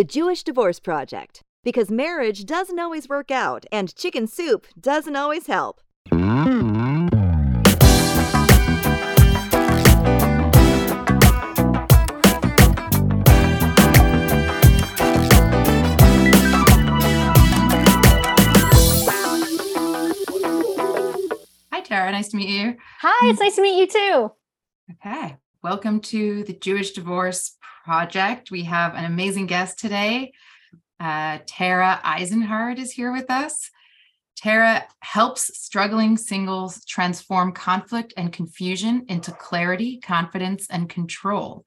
The Jewish Divorce Project. Because marriage doesn't always work out, and chicken soup doesn't always help. Hi, Tara. Nice to meet you. Hi, it's nice to meet you too. Okay. Welcome to the Jewish Divorce Project. We have an amazing guest today. Uh, Tara Eisenhard is here with us. Tara helps struggling singles transform conflict and confusion into clarity, confidence, and control.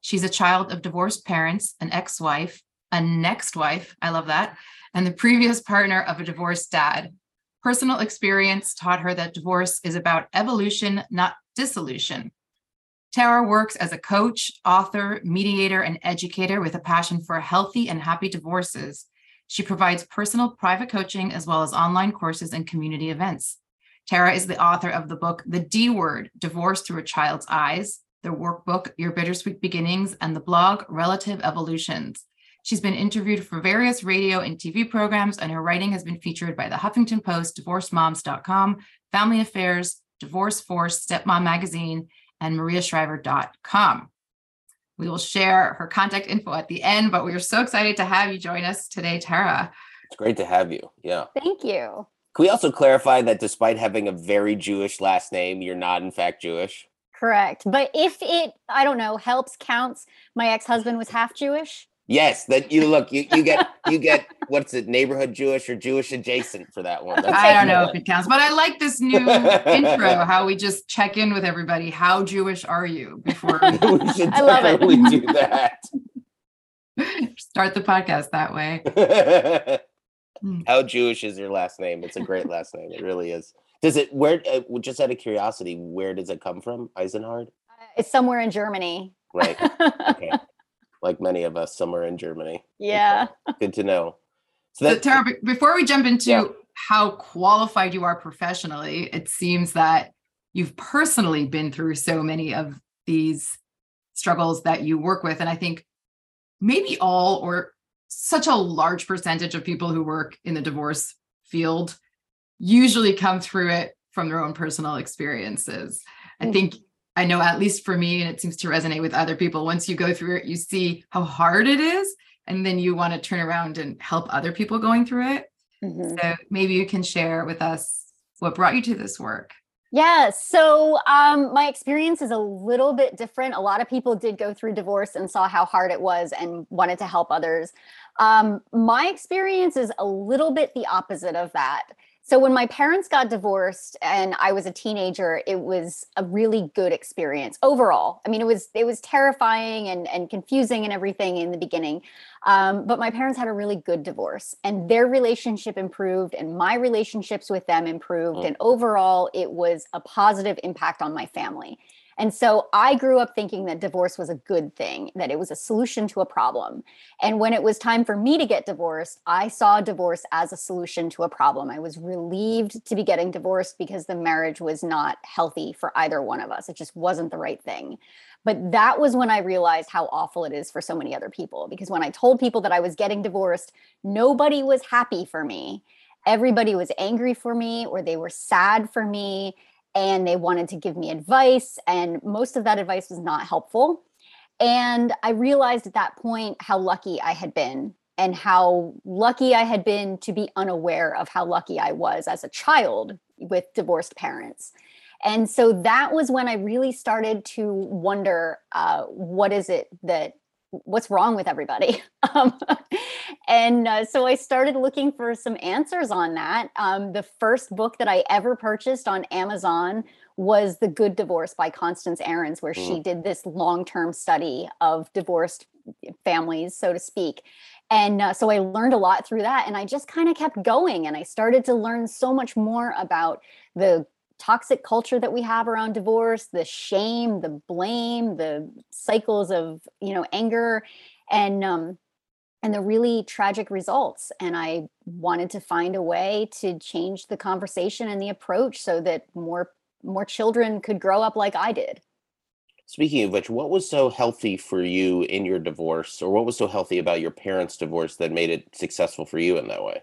She's a child of divorced parents, an ex wife, a next wife, I love that, and the previous partner of a divorced dad. Personal experience taught her that divorce is about evolution, not dissolution. Tara works as a coach, author, mediator, and educator with a passion for healthy and happy divorces. She provides personal private coaching as well as online courses and community events. Tara is the author of the book The D Word Divorce Through a Child's Eyes, the workbook Your Bittersweet Beginnings, and the blog Relative Evolutions. She's been interviewed for various radio and TV programs, and her writing has been featured by the Huffington Post, DivorcedMoms.com, Family Affaires, Divorce Force, Stepmom Magazine, and mariashriver.com. We will share her contact info at the end, but we are so excited to have you join us today, Tara. It's great to have you. Yeah. Thank you. Can we also clarify that despite having a very Jewish last name, you're not in fact Jewish? Correct. But if it, I don't know, helps, counts, my ex husband was half Jewish. Yes, that you look you, you get you get what's it neighborhood Jewish or Jewish adjacent for that one. That's I don't know if it counts, but I like this new intro. How we just check in with everybody. How Jewish are you before we should I love it. do that. start the podcast that way? Hmm. How Jewish is your last name? It's a great last name. It really is. Does it where uh, just out of curiosity, where does it come from? Eisenhard? It's somewhere in Germany. Right. Okay. Like many of us somewhere in Germany. yeah. Good to know. So So that Tara, be- before we jump into Yeah. how qualified you are professionally, it seems that you've personally been through so many of these struggles that you work with. And I think maybe all or such a large percentage of people who work in the divorce field usually come through it from their own personal experiences. I Mhm. think I know, at least for me, and it seems to resonate with other people, once you go through it, you see how hard it is. And then you want to turn around and help other people going through it. Mhm. So maybe you can share with us what brought you to this work. Yeah, so um, my experience is a little bit different. A lot of people did go through divorce and saw how hard it was and wanted to help others. Um, my experience is a little bit the opposite of that. So when my parents got divorced and I was a teenager, it was a really good experience overall. I mean, it was it was terrifying and and confusing and everything in the beginning. Um, but my parents had a really good divorce and their relationship improved and my relationships with them improved. Mm. And overall, it was a positive impact on my family. And so I grew up thinking that divorce was a good thing, that it was a solution to a problem. And when it was time for me to get divorced, I saw divorce as a solution to a problem. I was relieved to be getting divorced because the marriage was not healthy for either one of us. It just wasn't the right thing. But that was when I realized how awful it is for so many other people. Because when I told people that I was getting divorced, nobody was happy for me. Everybody was angry for me or they were sad for me and they wanted to give me advice. And most of that advice was not helpful. And I realized at that point how lucky I had been and how lucky I had been to be unaware of how lucky I was as a child with divorced parents. And so that was when I really started to wonder uh, what is it that what's wrong with everybody? Um, and uh, so i started looking for some answers on that. Um, the first book that i ever purchased on amazon was the good divorce by constance ahrons where she did this long-term study of divorced families so to speak. And uh, so i learned a lot through that and i just kind of kept going and i started to learn so much more about the toxic culture that we have around divorce the shame the blame the cycles of you know anger and um and the really tragic results and i wanted to find a way to change the conversation and the approach so that more more children could grow up like i did Speaking of which, what was so healthy for you in your divorce, or what was so healthy about your parents' divorce that made it successful for you in that way?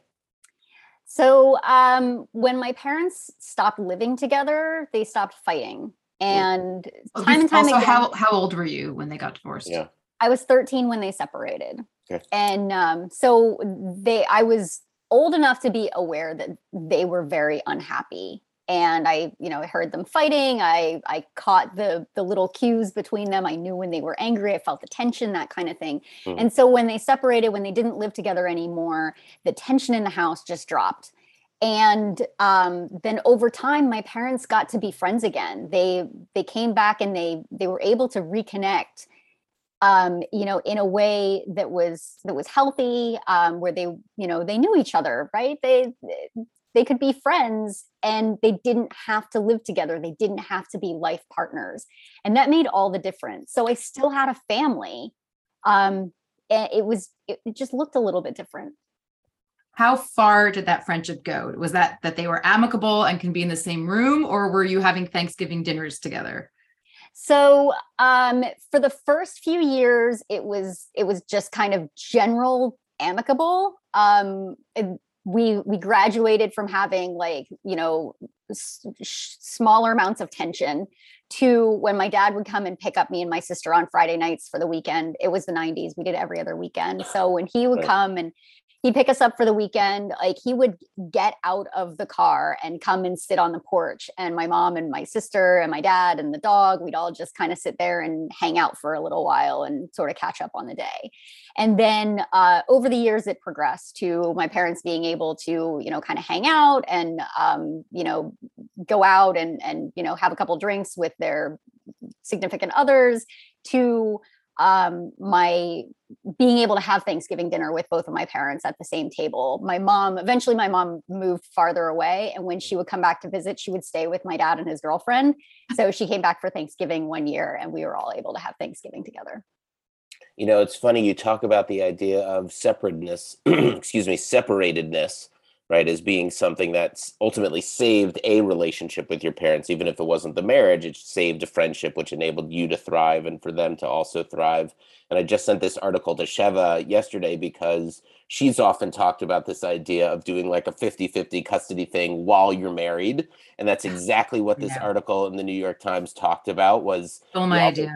So, um, when my parents stopped living together, they stopped fighting. And Well, time and time also, again, how how old were you when they got divorced? Yeah. I was 13 when they separated. Okay. And um, so they I was old enough to be aware that they were very unhappy. And I, you know, I heard them fighting. I I caught the the little cues between them. I knew when they were angry. I felt the tension, that kind of thing. Mhm. And so when they separated, when they didn't live together anymore, the tension in the house just dropped. And um, then over time, my parents got to be friends again. They they came back and they they were able to reconnect um, you know, in a way that was that was healthy, um, where they, you know, they knew each other, right? They they could be friends and they didn't have to live together. They didn't have to be life partners, and that made all the difference. So I still had a family, um, and it was it, just looked a little bit different. How far did that friendship go? Was that that they were amicable and can be in the same room, or were you having Thanksgiving dinners together? So um, for the first few years, it was it was just kind of general amicable. Um, we we graduated from having like you know s- smaller amounts of tension to when my dad would come and pick up me and my sister on Friday nights for the weekend. It was the 90s. We did every other weekend. So when he would come and he'd pick us up for the weekend, like he would get out of the car and come and sit on the porch. And my mom and my sister and my dad and the dog, we'd all just kind of sit there and hang out for a little while and sort of catch up on the day. And then uh, over the years, it progressed to my parents being able to, you know, kind of hang out and, um, you know, go out and and you know have a couple drinks with their significant others to um my being able to have thanksgiving dinner with both of my parents at the same table. My mom eventually my mom moved farther away and when she would come back to visit she would stay with my dad and his girlfriend. So she came back for thanksgiving one year and we were all able to have thanksgiving together. You know, it's funny you talk about the idea of separateness, excuse me, separatedness, right, as being something that's ultimately saved a relationship with your parents, even if it wasn't the marriage, it saved a friendship, which enabled you to thrive and for them to also thrive. And I just sent this article to Sheva yesterday because she's often talked about this idea of doing like a 50 50 custody thing while you're married. And that's oh, exactly what this Yeah. article in the New York Times talked about was Stole my idea.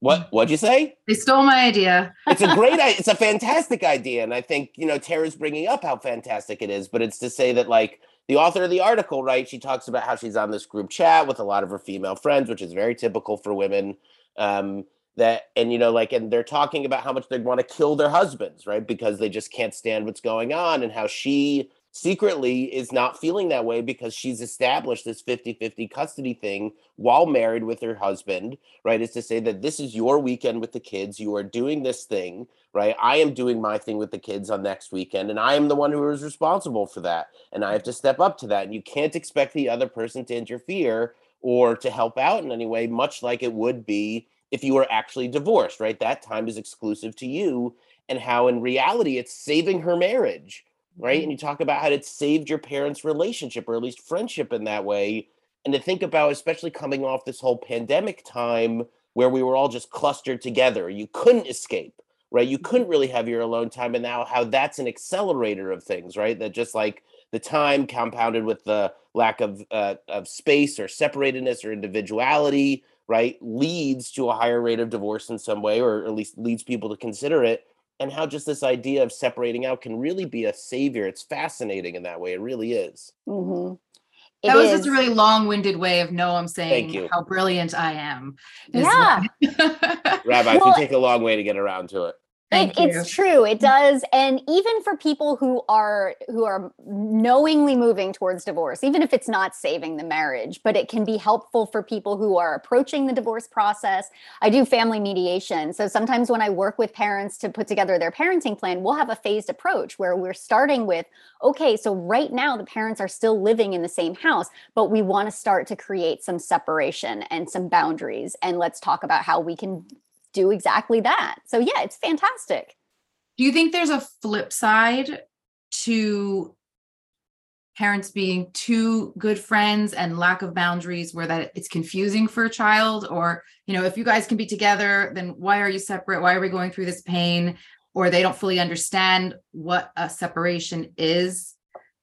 What what'd you say? They stole my idea. it's a great it's a fantastic idea and i think you know tara's bringing up how fantastic it is but it's to say that like the author of the article right she talks about how she's on this group chat with a lot of her female friends which is very typical for women um that and you know like and they're talking about how much they want to kill their husbands right because they just can't stand what's going on and how she secretly is not feeling that way because she's established this 50-50 custody thing while married with her husband right? Is to say that this is your weekend with the kids you are doing this thing right? I am doing my thing with the kids on next weekend and i am the one who is responsible for that and i have to step up to that and you can't expect the other person to interfere or to help out in any way much like it would be if you were actually divorced right? That time is exclusive to you and how in reality it's saving her marriage right? And you talk about how it saved your parents relationship or at least friendship in that way. And to think about especially coming off this whole pandemic time where we were all just clustered together you couldn't escape right? You couldn't really have your alone time. And now how that's an accelerator of things right? That just like the time compounded with the lack of uh, of space or separatedness or individuality right leads to a higher rate of divorce in some way or at least leads people to consider it and how just this idea of separating out can really be a savior it's fascinating in that way it really is hmm That was just a really long-winded way of Noam saying you. how brilliant I am. Yeah. what- rabbi Well- if you take a long way to get around to it Thank it, you. It's true. It mm. does. And even for people who are who are knowingly moving towards divorce, even if it's not saving the marriage, but it can be helpful for people who are approaching the divorce process. I do family mediation. So sometimes when I work with parents to put together their parenting plan, we'll have a phased approach where we're starting with, okay, so right now the parents are still living in the same house, but we want to start to create some separation and some boundaries. And let's talk about how we can do exactly that. So yeah, it's fantastic. Do you think there's a flip side to parents being too good friends and lack of boundaries where that it's confusing for a child? Or you know if you guys can be together then why are you separate? Why are we going through this pain? Or they don't fully understand what a separation is.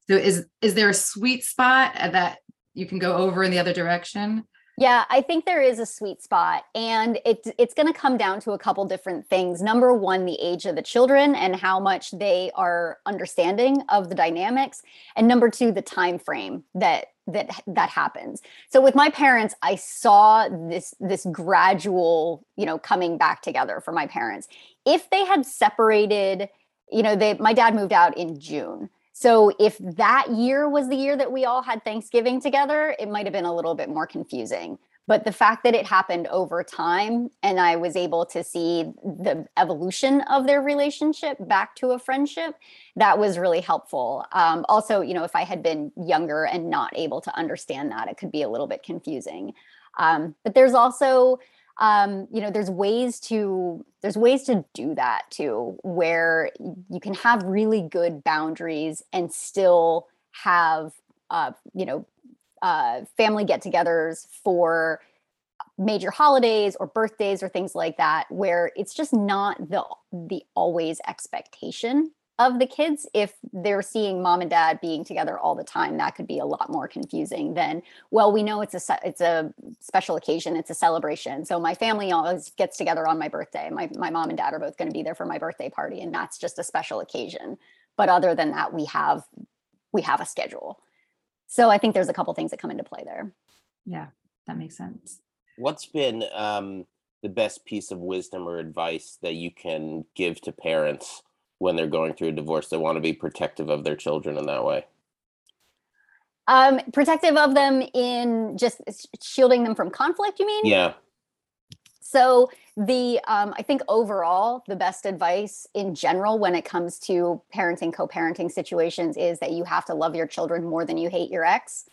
So is is there a sweet spot that you can go over in the other direction yeah, I think there is a sweet spot, and it's it's going to come down to a couple different things. Number one, the age of the children and how much they are understanding of the dynamics, and number two, the time frame that that that happens. So with my parents, I saw this this gradual, you know, coming back together for my parents. If they had separated, you know, they my dad moved out in June. So if that year was the year that we all had Thanksgiving together, it might have been a little bit more confusing. But the fact that it happened over time and I was able to see the evolution of their relationship back to a friendship, that was really helpful. Um, also, you know, if I had been younger and not able to understand that, it could be a little bit confusing. Um, but there's also um, you know there's ways to there's ways to do that too where you can have really good boundaries and still have uh, you know uh, family get-togethers for major holidays or birthdays or things like that where it's just not the the always expectation of the kids if they're seeing mom and dad being together all the time that could be a lot more confusing than well we know it's a it's a special occasion it's a celebration. So my family always gets together on my birthday. My, my mom and dad are both going to be there for my birthday party and that's just a special occasion. But other than that we have we have a schedule. So i think there's a couple things that come into play there. Yeah that makes sense. What's been um, the best piece of wisdom or advice that you can give to parents when they're going through a divorce they want to be protective of their children in that way? Um protective of them in just shielding them from conflict you mean? Yeah. So the um, i think overall the best advice in general when it comes to parenting co-parenting situations is that you have to love your children more than you hate your ex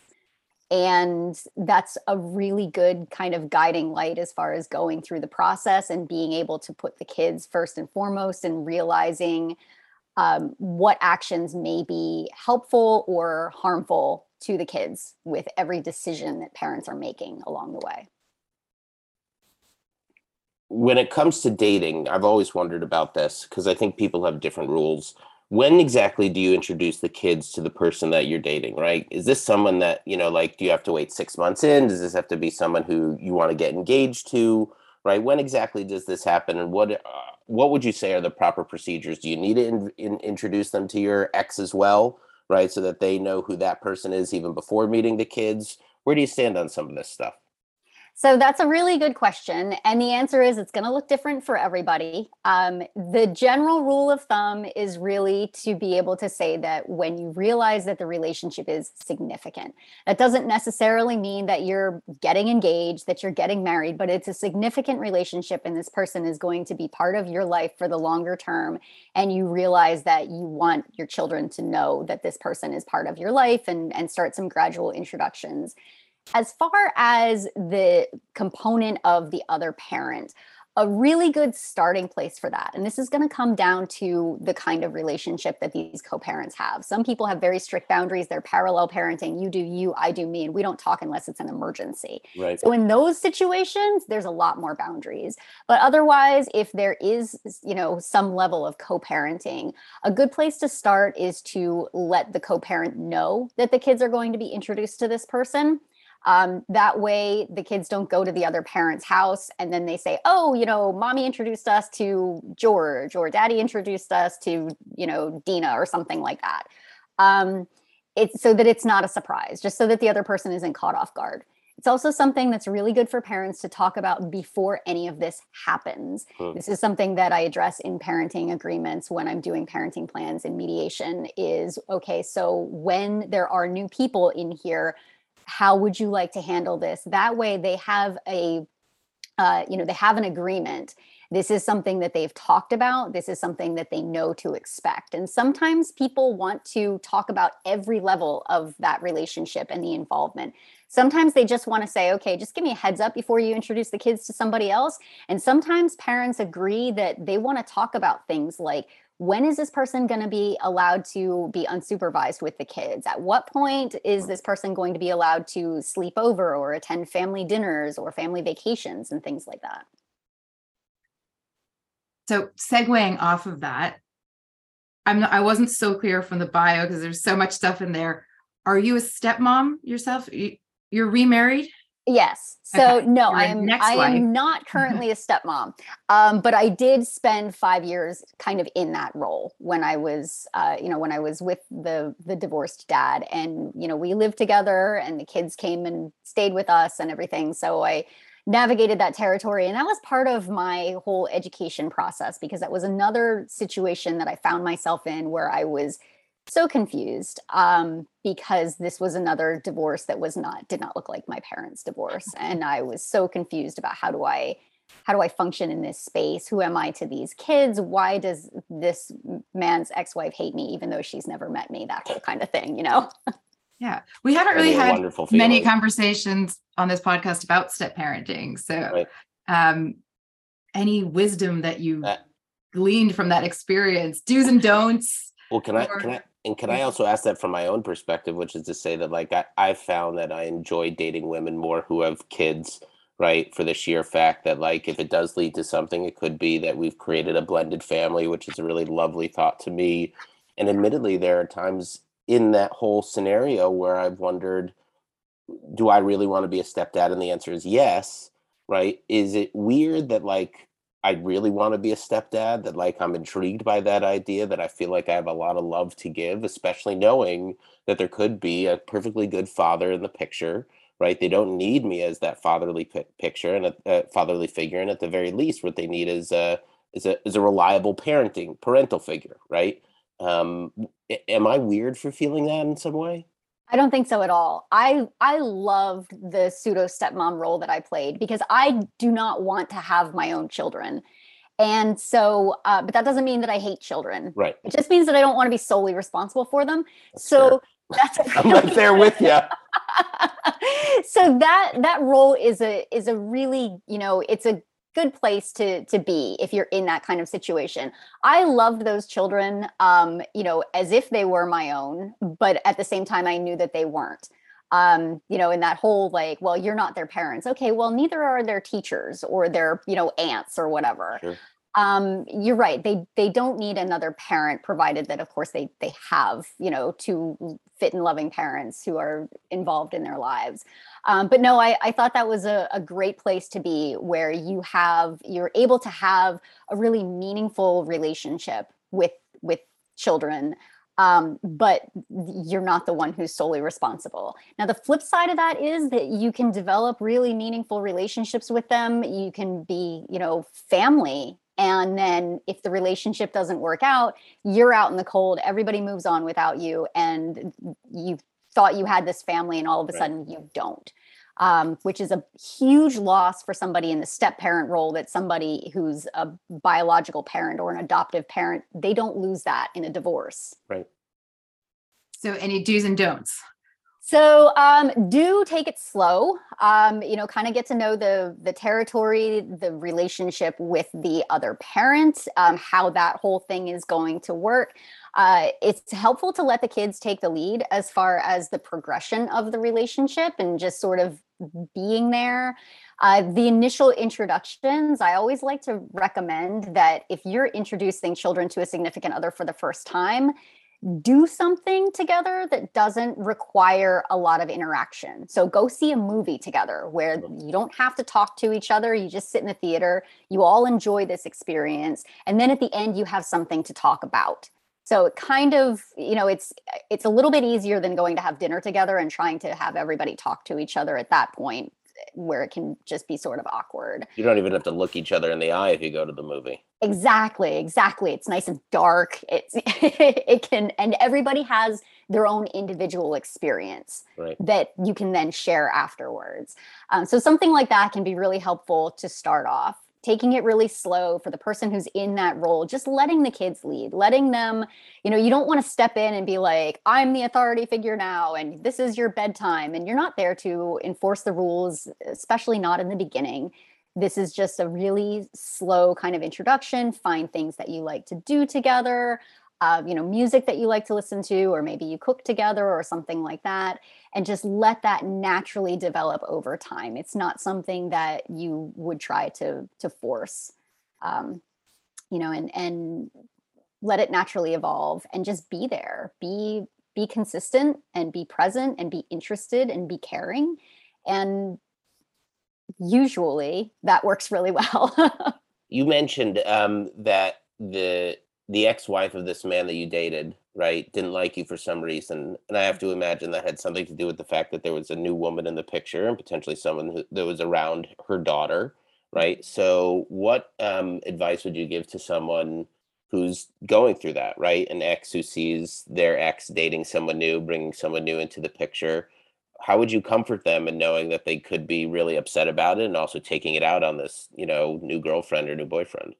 and that's a really good kind of guiding light as far as going through the process and being able to put the kids first and foremost and realizing um, what actions may be helpful or harmful to the kids with every decision that parents are making along the way. When it comes to dating i've always wondered about this because i think people have different rules when exactly do you introduce the kids to the person that you're dating right? Is this someone that you know like do you have to wait six months in? Does this have to be someone who you want to get engaged to right? When exactly does this happen and what uh, what would you say are the proper procedures? Do you need to in, in, introduce them to your ex as well right? So that they know who that person is even before meeting the kids? Where do you stand on some of this stuff so that's a really good question. And the answer is it's going to look different for everybody. Um, the general rule of thumb is really to be able to say that when you realize that the relationship is significant, that doesn't necessarily mean that you're getting engaged, that you're getting married, but it's a significant relationship and this person is going to be part of your life for the longer term. And you realize that you want your children to know that this person is part of your life and, and start some gradual introductions as far as the component of the other parent, a really good starting place for that. And this is going to come down to the kind of relationship that these co parents have. Some people have very strict boundaries. They're parallel parenting. You do you, I do me, and we don't talk unless it's an emergency. Right. So, in those situations, there's a lot more boundaries. But otherwise, if there is, you know, some level of co parenting, a good place to start is to let the co parent know that the kids are going to be introduced to this person um, that way, the kids don't go to the other parent's house and then they say, "Oh, you know, mommy introduced us to George, or daddy introduced us to, you know, Dina, or something like that." Um, it's so that it's not a surprise, just so that the other person isn't caught off guard. It's also something that's really good for parents to talk about before any of this happens. Hmm. This is something that I address in parenting agreements when I'm doing parenting plans and mediation is okay, so when there are new people in here, how would you like to handle this? That way they have a uh, you know they have an agreement. This is something that they've talked about. This is something that they know to expect. And sometimes people want to talk about every level of that relationship and the involvement. Sometimes they just want to say okay just give me a heads up before you introduce the kids to somebody else. And sometimes parents agree that they want to talk about things like when is this person going to be allowed to be unsupervised with the kids? At what point is this person going to be allowed to sleep over or attend family dinners or family vacations and things like that? So, segueing off of that, I'm not, I wasn't so clear from the bio because there's so much stuff in there. Are you a stepmom yourself? You're remarried? Yes. So Okay. no, I am I wife. am not currently a stepmom. Um, but I did spend five years kind of in that role when I was uh, you know, when I was with the the divorced dad. And, you know, we lived together and the kids came and stayed with us and everything. So I navigated that territory. And that was part of my whole education process because that was another situation that I found myself in where I was so confused um, because this was another divorce that was not did not look like my parents' divorce, and I was so confused about how do I how do I function in this space? Who am I to these kids? Why does this man's ex-wife hate me even though she's never met me? That whole kind of thing, you know. Yeah. We haven't really had many conversations on this podcast about step parenting. So, Right. um, any wisdom that you Uh, gleaned from that experience, do's and don'ts? Well, can I Or- can I and can I mm-hmm. also ask that from my own perspective, which is to say that like I I found that I enjoy dating women more who have kids, right? For the sheer fact that like if it does lead to something, it could be that we've created a blended family, which is a really lovely thought to me. And admittedly, there are times in that whole scenario where I've wondered, do I really want to be a stepdad? And the answer is yes, right? Is it weird that like I really want to be a stepdad, that like I'm intrigued by that idea, that I feel like I have a lot of love to give, especially knowing that there could be a perfectly good father in the picture, right? They don't need me as that fatherly pi- picture and a, a fatherly figure, and at the very least, what they need is a is a is a reliable parenting parental figure, right? Um, am I weird for feeling that in some way? I don't think so at all. I I loved the pseudo stepmom role that I played because I do not want to have my own children. And so, uh, but that doesn't mean that I hate children. Right. It just means that I don't want to be solely responsible for them. That's so that's a I'm right there with you. so that that role is a is a really you know it's a good place to to be if you're in that kind of situation. I loved those children um you know as if they were my own but at the same time i knew that they weren't. Um you know in that whole like well you're not their parents. Okay well neither are their teachers or their you know aunts or whatever. Sure. Um you're right they they don't need another parent provided that of course they they have you know two fit and loving parents who are involved in their lives um, but no I, I thought that was a, a great place to be where you have you're able to have a really meaningful relationship with with children um, but you're not the one who's solely responsible. Now, the flip side of that is that you can develop really meaningful relationships with them. You can be, you know, family. And then if the relationship doesn't work out, you're out in the cold. Everybody moves on without you. And you thought you had this family, and all of a Right. sudden you don't. Um, which is a huge loss for somebody in the step parent role that somebody who's a biological parent or an adoptive parent, they don't lose that in a divorce. Right. So, any do's and don'ts? So um, do take it slow. Um, you know, kind of get to know the the territory, the relationship with the other parent, um, how that whole thing is going to work. Uh, it's helpful to let the kids take the lead as far as the progression of the relationship and just sort of being there. Uh, the initial introductions, I always like to recommend that if you're introducing children to a significant other for the first time, do something together that doesn't require a lot of interaction. So go see a movie together where you don't have to talk to each other. You just sit in the theater, you all enjoy this experience, and then at the end you have something to talk about. So it kind of, you know, it's it's a little bit easier than going to have dinner together and trying to have everybody talk to each other at that point where it can just be sort of awkward. You don't even have to look each other in the eye if you go to the movie. Exactly, exactly. It's nice and dark. It's it can and everybody has their own individual experience Right. that you can then share afterwards. Um, so something like that can be really helpful to start off. Taking it really slow for the person who's in that role, just letting the kids lead, letting them, you know, you don't want to step in and be like, I'm the authority figure now, and this is your bedtime. And you're not there to enforce the rules, especially not in the beginning this is just a really slow kind of introduction find things that you like to do together uh, you know music that you like to listen to or maybe you cook together or something like that and just let that naturally develop over time. It's not something that you would try to to force um, you know and and let it naturally evolve and just be there. Be be consistent and be present and be interested and be caring and usually that works really well. You mentioned um, that the the ex-wife of this man that you dated right didn't like you for some reason and i have to imagine that had something to do with the fact that there was a new woman in the picture and potentially someone who, that was around her daughter right? So what um, advice would you give to someone who's going through that right? An ex who sees their ex dating someone new bringing someone new into the picture how would you comfort them in knowing that they could be really upset about it and also taking it out on this you know new girlfriend or new boyfriend?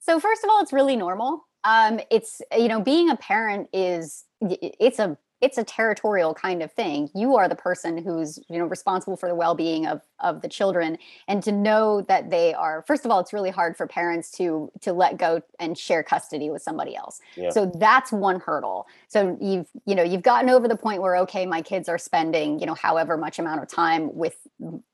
So first of all it's really normal. Um, it's you know being a parent is it's a it's a territorial kind of thing. You are the person who's you know responsible for the well-being of of the children. And to know that they are first of all it's really hard for parents to to let go and share custody with somebody else. Yeah. so that's one hurdle. So you've you know you've gotten over the point where okay my kids are spending you know however much amount of time with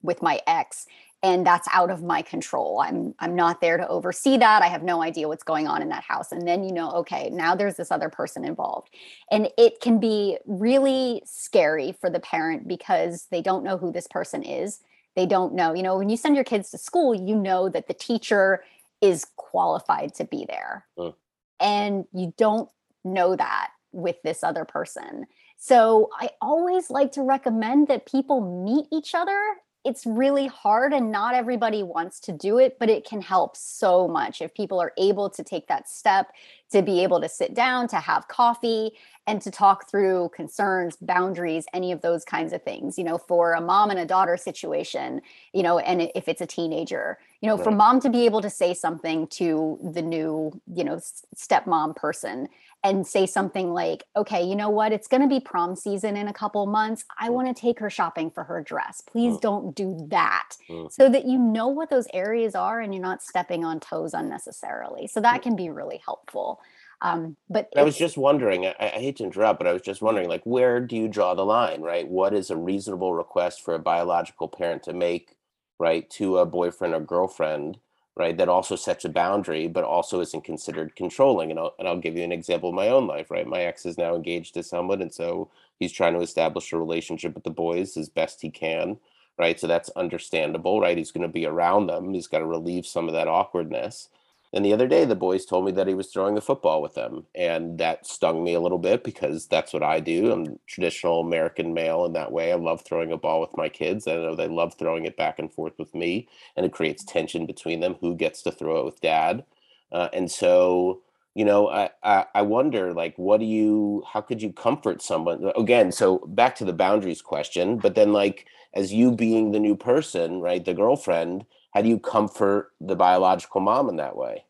with my ex and that's out of my control. I'm i'm not there to oversee that. I have no idea what's going on in that house. And then you know okay now there's this other person involved. And it can be really scary for the parent because they don't know who this person is. They don't know you know when you send your kids to school you know that the teacher is qualified to be there. Mm. and you don't know that with this other person. So I always like to recommend that people meet each other it's really hard and not everybody wants to do it, but it can help so much if people are able to take that step to be able to sit down, to have coffee, and to talk through concerns, boundaries, any of those kinds of things. You know, for a mom and a daughter situation, you know, and if it's a teenager, you know, right. for mom to be able to say something to the new, you know, stepmom person and say something like, okay, you know what? It's going to be prom season in a couple months. I mm. want to take her shopping for her dress. Please mm. don't do that. Mm. So that you know what those areas are and you're not stepping on toes unnecessarily. So that mm. can be really helpful. Um, but I was just wondering, I, I, hate to interrupt, but I was just wondering, like, where do you draw the line, right? What is a reasonable request for a biological parent to make, right, to a boyfriend or girlfriend? Right that also sets a boundary but also isn't considered controlling and I'll, and I'll give you an example of my own life right? My ex is now engaged to someone and so he's trying to establish a relationship with the boys as best he can right? So that's understandable right? He's going to be around them he's got to relieve some of that awkwardness and the other day, the boys told me that he was throwing a football with them. And that stung me a little bit because that's what I do. I'm traditional American male in that way. I love throwing a ball with my kids. I know they love throwing it back and forth with me. And it creates tension between them who gets to throw it with dad. Uh, and so, you know, I, I, I wonder, like, what do you, how could you comfort someone? Again, so back to the boundaries question, but then, like, as you being the new person, right, the girlfriend, how do you comfort the biological mom in that way?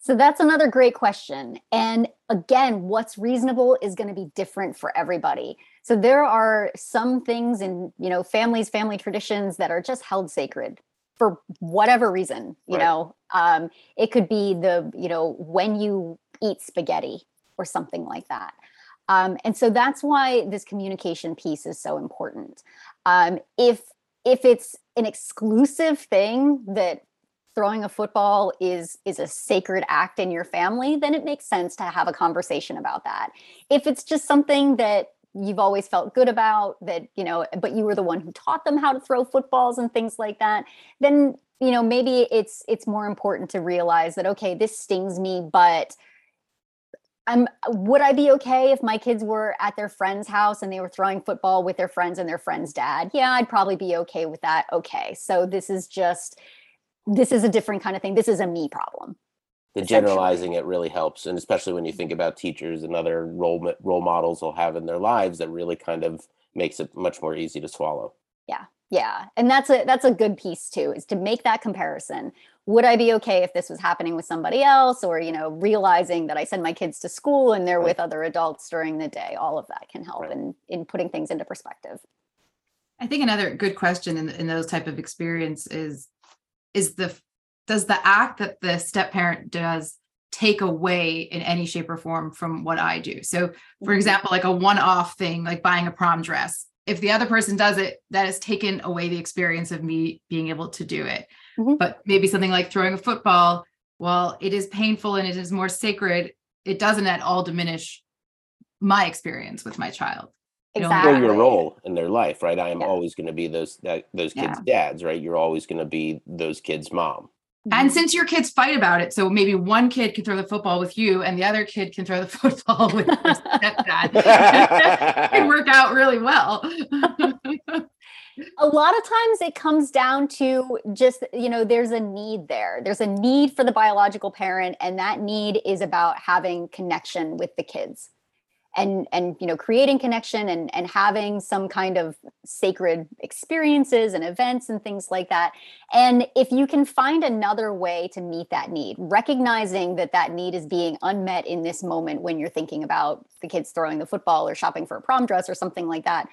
So that's another great question and again what's reasonable is going to be different for everybody. So there are some things in you know families family traditions that are just held sacred for whatever reason you right. know? Um, it could be the you know when you eat spaghetti or something like that. Um, and so that's why this communication piece is so important. Um, if if it's an exclusive thing that throwing a football is is a sacred act in your family then it makes sense to have a conversation about that. If it's just something that you've always felt good about that you know but you were the one who taught them how to throw footballs and things like that then you know maybe it's it's more important to realize that okay this stings me but I'm would I be okay if my kids were at their friend's house and they were throwing football with their friends and their friend's dad? Yeah, I'd probably be okay with that. Okay. So this is just this is a different kind of thing. This is a me problem. The generalizing it really helps and especially when you think about teachers and other role role models they'll have in their lives that really kind of makes it much more easy to swallow. Yeah. Yeah. And that's a that's a good piece too is to make that comparison would I be okay if this was happening with somebody else or, you know, realizing that I send my kids to school and they're right. with other adults during the day? All of that can help right. in, in putting things into perspective. I think another good question in, in those type of experience is is the does the act that the step parent does take away in any shape or form from what I do. So, for Mhm. example, like a one off thing, like buying a prom dress, if the other person does it, that has taken away the experience of me being able to do it. Mhm. But maybe something like throwing a football, while it is painful and it is more sacred, it doesn't at all diminish my experience with my child. You know, Exactly. or your role in their life, right? I am Yeah. always going to be those that those kids' dads, right? You're always going to be those kids' mom. And Mhm. since your kids fight about it, so maybe one kid can throw the football with you and the other kid can throw the football with your stepdad. it can work out really well. a lot of times it comes down to just you know there's a need there there's a need for the biological parent and that need is about having connection with the kids and and you know creating connection and and having some kind of sacred experiences and events and things like that. And if you can find another way to meet that need recognizing that that need is being unmet in this moment when you're thinking about the kids throwing the football or shopping for a prom dress or something like that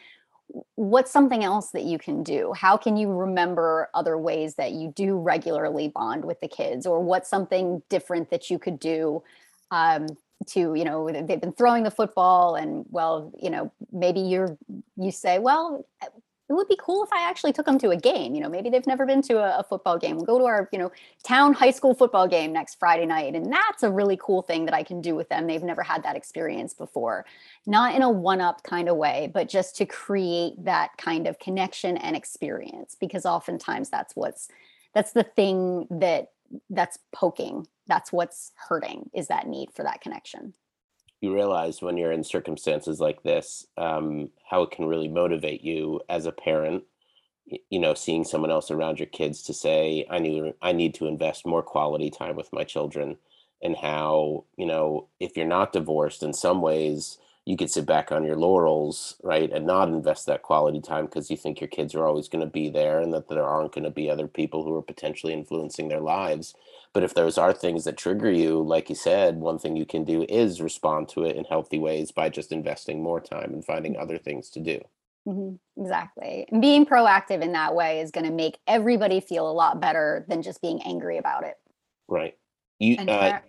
what's something else that you can do? How can you remember other ways that you do regularly bond with the kids? Or what's something different that you could do um, to you know they've been throwing the football and well you know maybe you're you say well it would be cool if I actually took them to a game. You know, maybe they've never been to a, a, football game. We'll go to our, you know, town high school football game next Friday night. And that's a really cool thing that I can do with them. They've never had that experience before. Not in a one up kind of way, but just to create that kind of connection and experience. Because oftentimes that's what's, that's the thing that that's poking. That's what's hurting is that need for that connection. You realize when you're in circumstances like this um, how it can really motivate you as a parent you know seeing someone else around your kids to say i need i need to invest more quality time with my children and how you know if you're not divorced in some ways you could sit back on your laurels right and not invest that quality time because you think your kids are always going to be there and that there aren't going to be other people who are potentially influencing their lives but if those are things that trigger you, like you said, one thing you can do is respond to it in healthy ways by just investing more time and finding other things to do. Mm-hmm. Exactly. And being proactive in that way is going to make everybody feel a lot better than just being angry about it. Right. You and uh, Tara,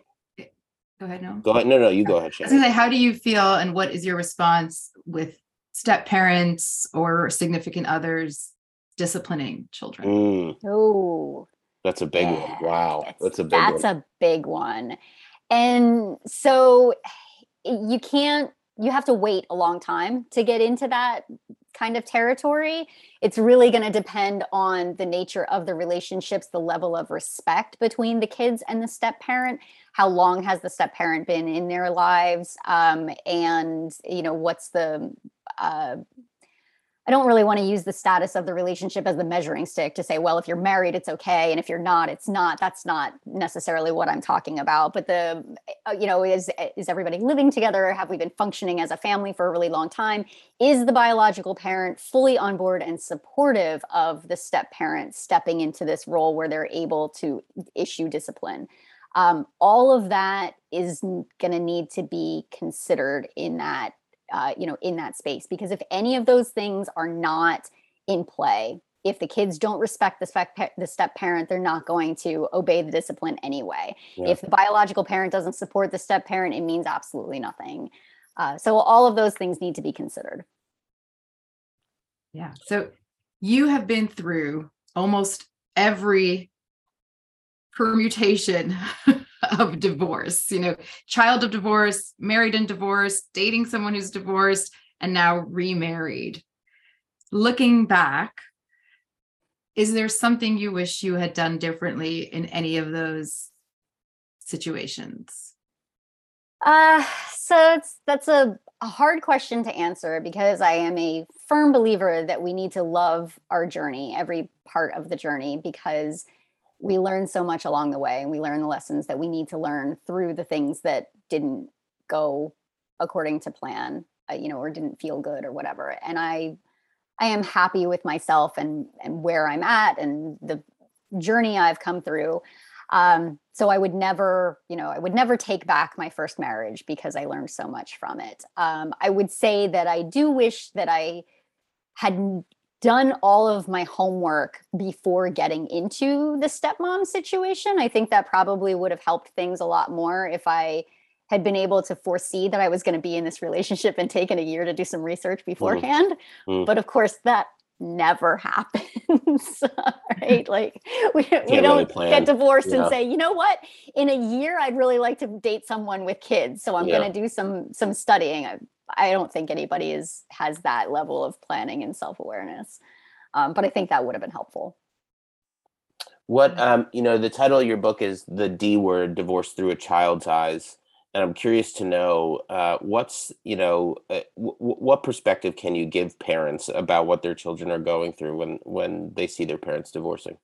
go ahead, no. go ahead. No, no, you go ahead. I was gonna say, how do you feel and what is your response with step parents or significant others disciplining children? Mm, Oh, that's a big one. Wow. that's, That's a big that's one. a big one. And so you can't you have to wait a long time to get into that kind of territory. It's really going to depend on the nature of the relationships, the level of respect between the kids and the step parent. How long has the step parent been in their lives? Um, and you know, what's the uh, I don't really want to use the status of the relationship as the measuring stick to say, well, if you're married, it's okay, and if you're not, it's not. That's not necessarily what I'm talking about. But the, uh, you know, is is everybody living together? Have we been functioning as a family for a really long time? Is the biological parent fully on board and supportive of the step parent stepping into this role where they're able to issue discipline? Um, all of that is going to need to be considered in that uh, you know in that space because if any of those things are not in play if the kids don't respect the, spec- the step parent they're not going to obey the discipline anyway Yeah. if the biological parent doesn't support the step parent it means absolutely nothing uh, so all of those things need to be considered Yeah. So you have been through almost every permutation of divorce, you know, child of divorce, married and divorced, dating someone who's divorced, and now remarried. Looking back, is there something you wish you had done differently in any of those situations? Uh, so it's that's a, a hard question to answer because I am a firm believer that we need to love our journey, every part of the journey, because we learn so much along the way and we learn the lessons that we need to learn through the things that didn't go according to plan, uh, you know, or didn't feel good or whatever. And I I am happy with myself and and where I'm at and the journey I've come through. Um, so I would never, you know, I would never take back my first marriage because I learned so much from it. Um, I would say that I do wish that I had done all of my homework before getting into the stepmom situation. I think that probably would have helped things a lot more if I had been able to foresee that I was going to be in this relationship and taken a year to do some research mm-hmm. beforehand. Mm. But of course, that never happens right like we, we don't really get divorced yeah. and say you know what in a year i'd really like to date someone with kids so i'm yeah. going to do some some studying I, I, don't think anybody is has that level of planning and self-awareness um, but i think that would have been helpful what um you know the title of your book is the d word divorce through a child's eyes and I'm curious to know uh, what's you know uh, w- what perspective can you give parents about what their children are going through when when they see their parents divorcing.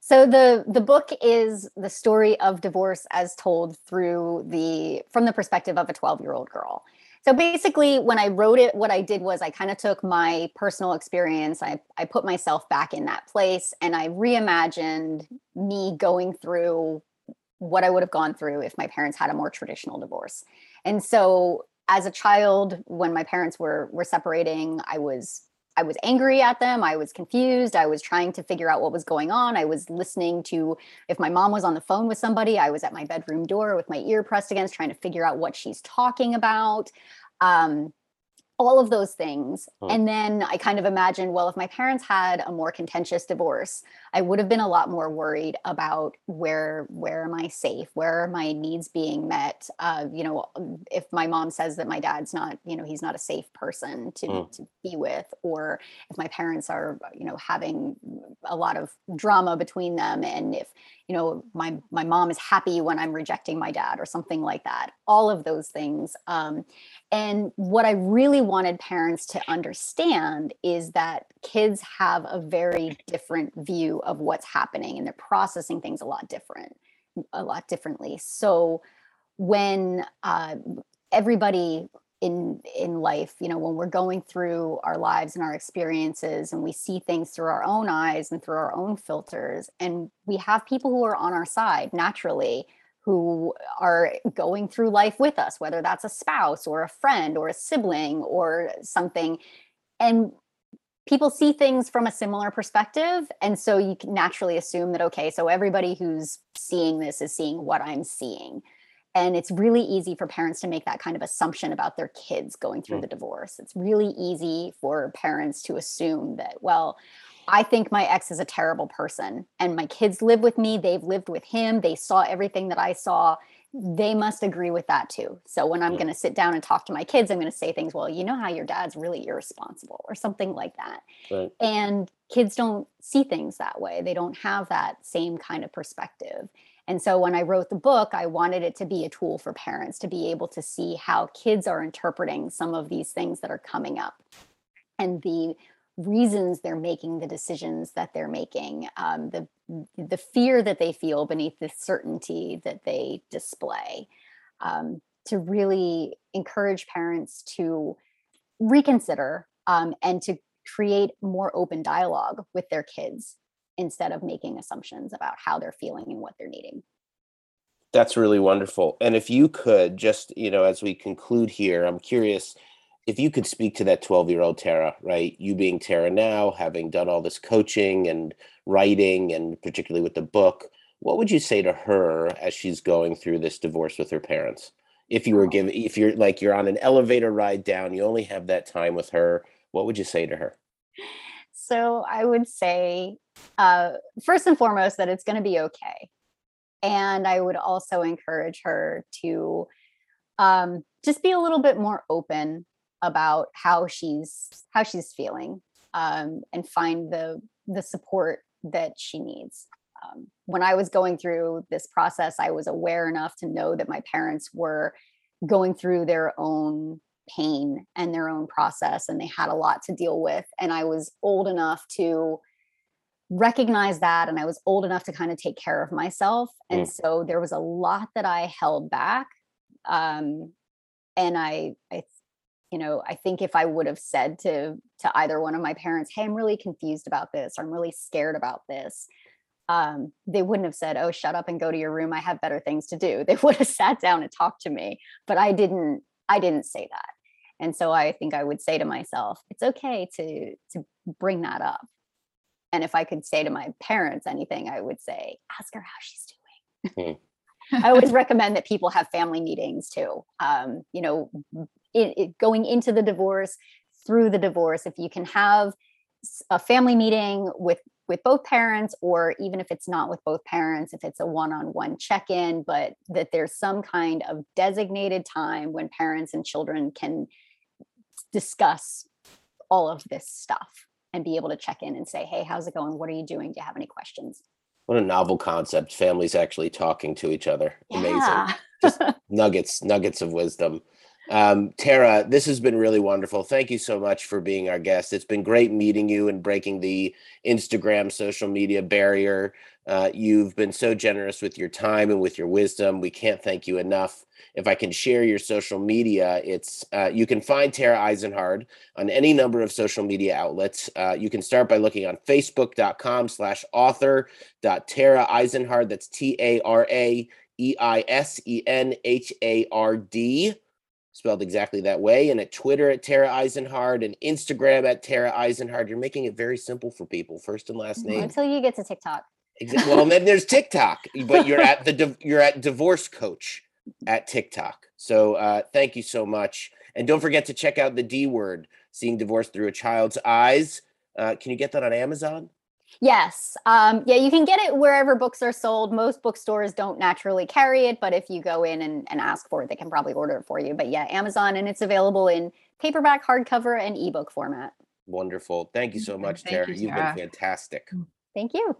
So the the book is the story of divorce as told through the from the perspective of a 12 year old girl. So basically, when I wrote it, what I did was I kind of took my personal experience, I, I put myself back in that place, and I reimagined me going through what I would have gone through if my parents had a more traditional divorce. And so as a child when my parents were were separating, I was I was angry at them. I was confused. I was trying to figure out what was going on. I was listening to if my mom was on the phone with somebody, I was at my bedroom door with my ear pressed against trying to figure out what she's talking about. Um, all of those things. Hmm. And then I kind of imagined, well, if my parents had a more contentious divorce, I would have been a lot more worried about where where am I safe? Where are my needs being met? Uh, you know, if my mom says that my dad's not, you know, he's not a safe person to, mm. to be with, or if my parents are, you know, having a lot of drama between them, and if you know my my mom is happy when i'm rejecting my dad or something like that all of those things um, and what i really wanted parents to understand is that kids have a very different view of what's happening and they're processing things a lot different a lot differently. So when uh, everybody in in life you know when we're going through our lives and our experiences and we see things through our own eyes and through our own filters and we have people who are on our side naturally who are going through life with us whether that's a spouse or a friend or a sibling or something and people see things from a similar perspective and so you can naturally assume that okay so everybody who's seeing this is seeing what i'm seeing and it's really easy for parents to make that kind of assumption about their kids going through mm. the divorce it's really easy for parents to assume that well i think my ex is a terrible person and my kids live with me they've lived with him they saw everything that i saw they must agree with that too. So when i'm mm. going to sit down and talk to my kids i'm going to say things well you know how your dad's really irresponsible or something like that. Right. and kids don't see things that way. They don't have that same kind of perspective. And so when I wrote the book, I wanted it to be a tool for parents to be able to see how kids are interpreting some of these things that are coming up. And the reasons they're making the decisions that they're making, um, the, the fear that they feel beneath the certainty that they display. Um, to really encourage parents to reconsider um, and to create more open dialogue with their kids instead of making assumptions about how they're feeling and what they're needing. That's really wonderful. And if you could just, you know, as we conclude here, I'm curious if you could speak to that 12 year old Tara, right? You being Tara now, having done all this coaching and writing, and particularly with the book, what would you say to her as she's going through this divorce with her parents? If you were given, if you're like you're on an elevator ride down, you only have that time with her, what would you say to her? So I would say, uh, first and foremost, that it's going to be okay. And I would also encourage her to um, just be a little bit more open about how she's how she's feeling um, and find the the support that she needs. Um, when I was going through this process, I was aware enough to know that my parents were going through their own pain and their own process and they had a lot to deal with and i was old enough to recognize that and i was old enough to kind of take care of myself and mm. so there was a lot that i held back um and i i you know i think if i would have said to to either one of my parents hey i'm really confused about this or i'm really scared about this um, they wouldn't have said, "Oh, shut up and go to your room. I have better things to do." They would have sat down and talked to me, but I didn't. I didn't say that. And so I think I would say to myself, it's okay to to bring that up. And if I could say to my parents anything, I would say, ask her how she's doing. I always recommend that people have family meetings too. Um, you know, it, it, going into the divorce, through the divorce, if you can have a family meeting with with both parents or even if it's not with both parents if it's a one-on-one check-in but that there's some kind of designated time when parents and children can discuss all of this stuff and be able to check in and say hey how's it going? What are you doing? Do you have any questions? What a novel concept. Families actually talking to each other. Amazing. Just nuggets nuggets of wisdom um, Tara, this has been really wonderful. Thank you so much for being our guest. It's been great meeting you and breaking the Instagram social media barrier. Uh, you've been so generous with your time and with your wisdom. We can't thank you enough. If I can share your social media, it's uh, you can find Tara Eisenhard on any number of social media outlets. Uh, you can start by looking on facebook.com slash author dot Tara Eisenhard. That's T A spelled exactly that way, and at Twitter at Tara Eisenhard and Instagram at Tara Eisenhard. You're making it very simple for people, first and last name. Until you get to TikTok. Well, then there's TikTok, but you're at the you're at Divorce Coach at TikTok. So uh, thank you so much, and don't forget to check out the D Word, seeing divorce through a child's eyes. Uh, can you get that on Amazon? Yes. Um, yeah, you can get it wherever books are sold. Most bookstores don't naturally carry it, but if you go in and, and ask for it, they can probably order it for you. But yeah, Amazon, and it's available in paperback, hardcover, and ebook format. Wonderful. Thank you so much, Thank Tara. You, have been fantastic. Mm. Thank you.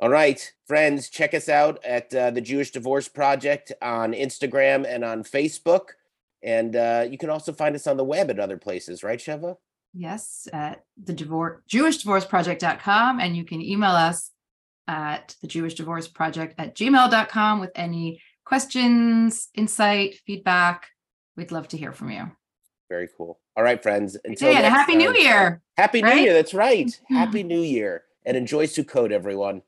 All right, friends, check us out at uh, the Jewish Divorce Project on Instagram and on Facebook. And uh, you can also find us on the web at other places, right, Sheva? Yes, at the Jewish divorce jewishdivorceproject.com. And you can email us at the Jewish Divorce Project at gmail.com with any questions, insight, feedback. We'd love to hear from you. Very cool. All right, friends. Until yeah, Happy time, New Year. Happy right? New Year. That's right. Happy New Year. And enjoy Sukkot, everyone.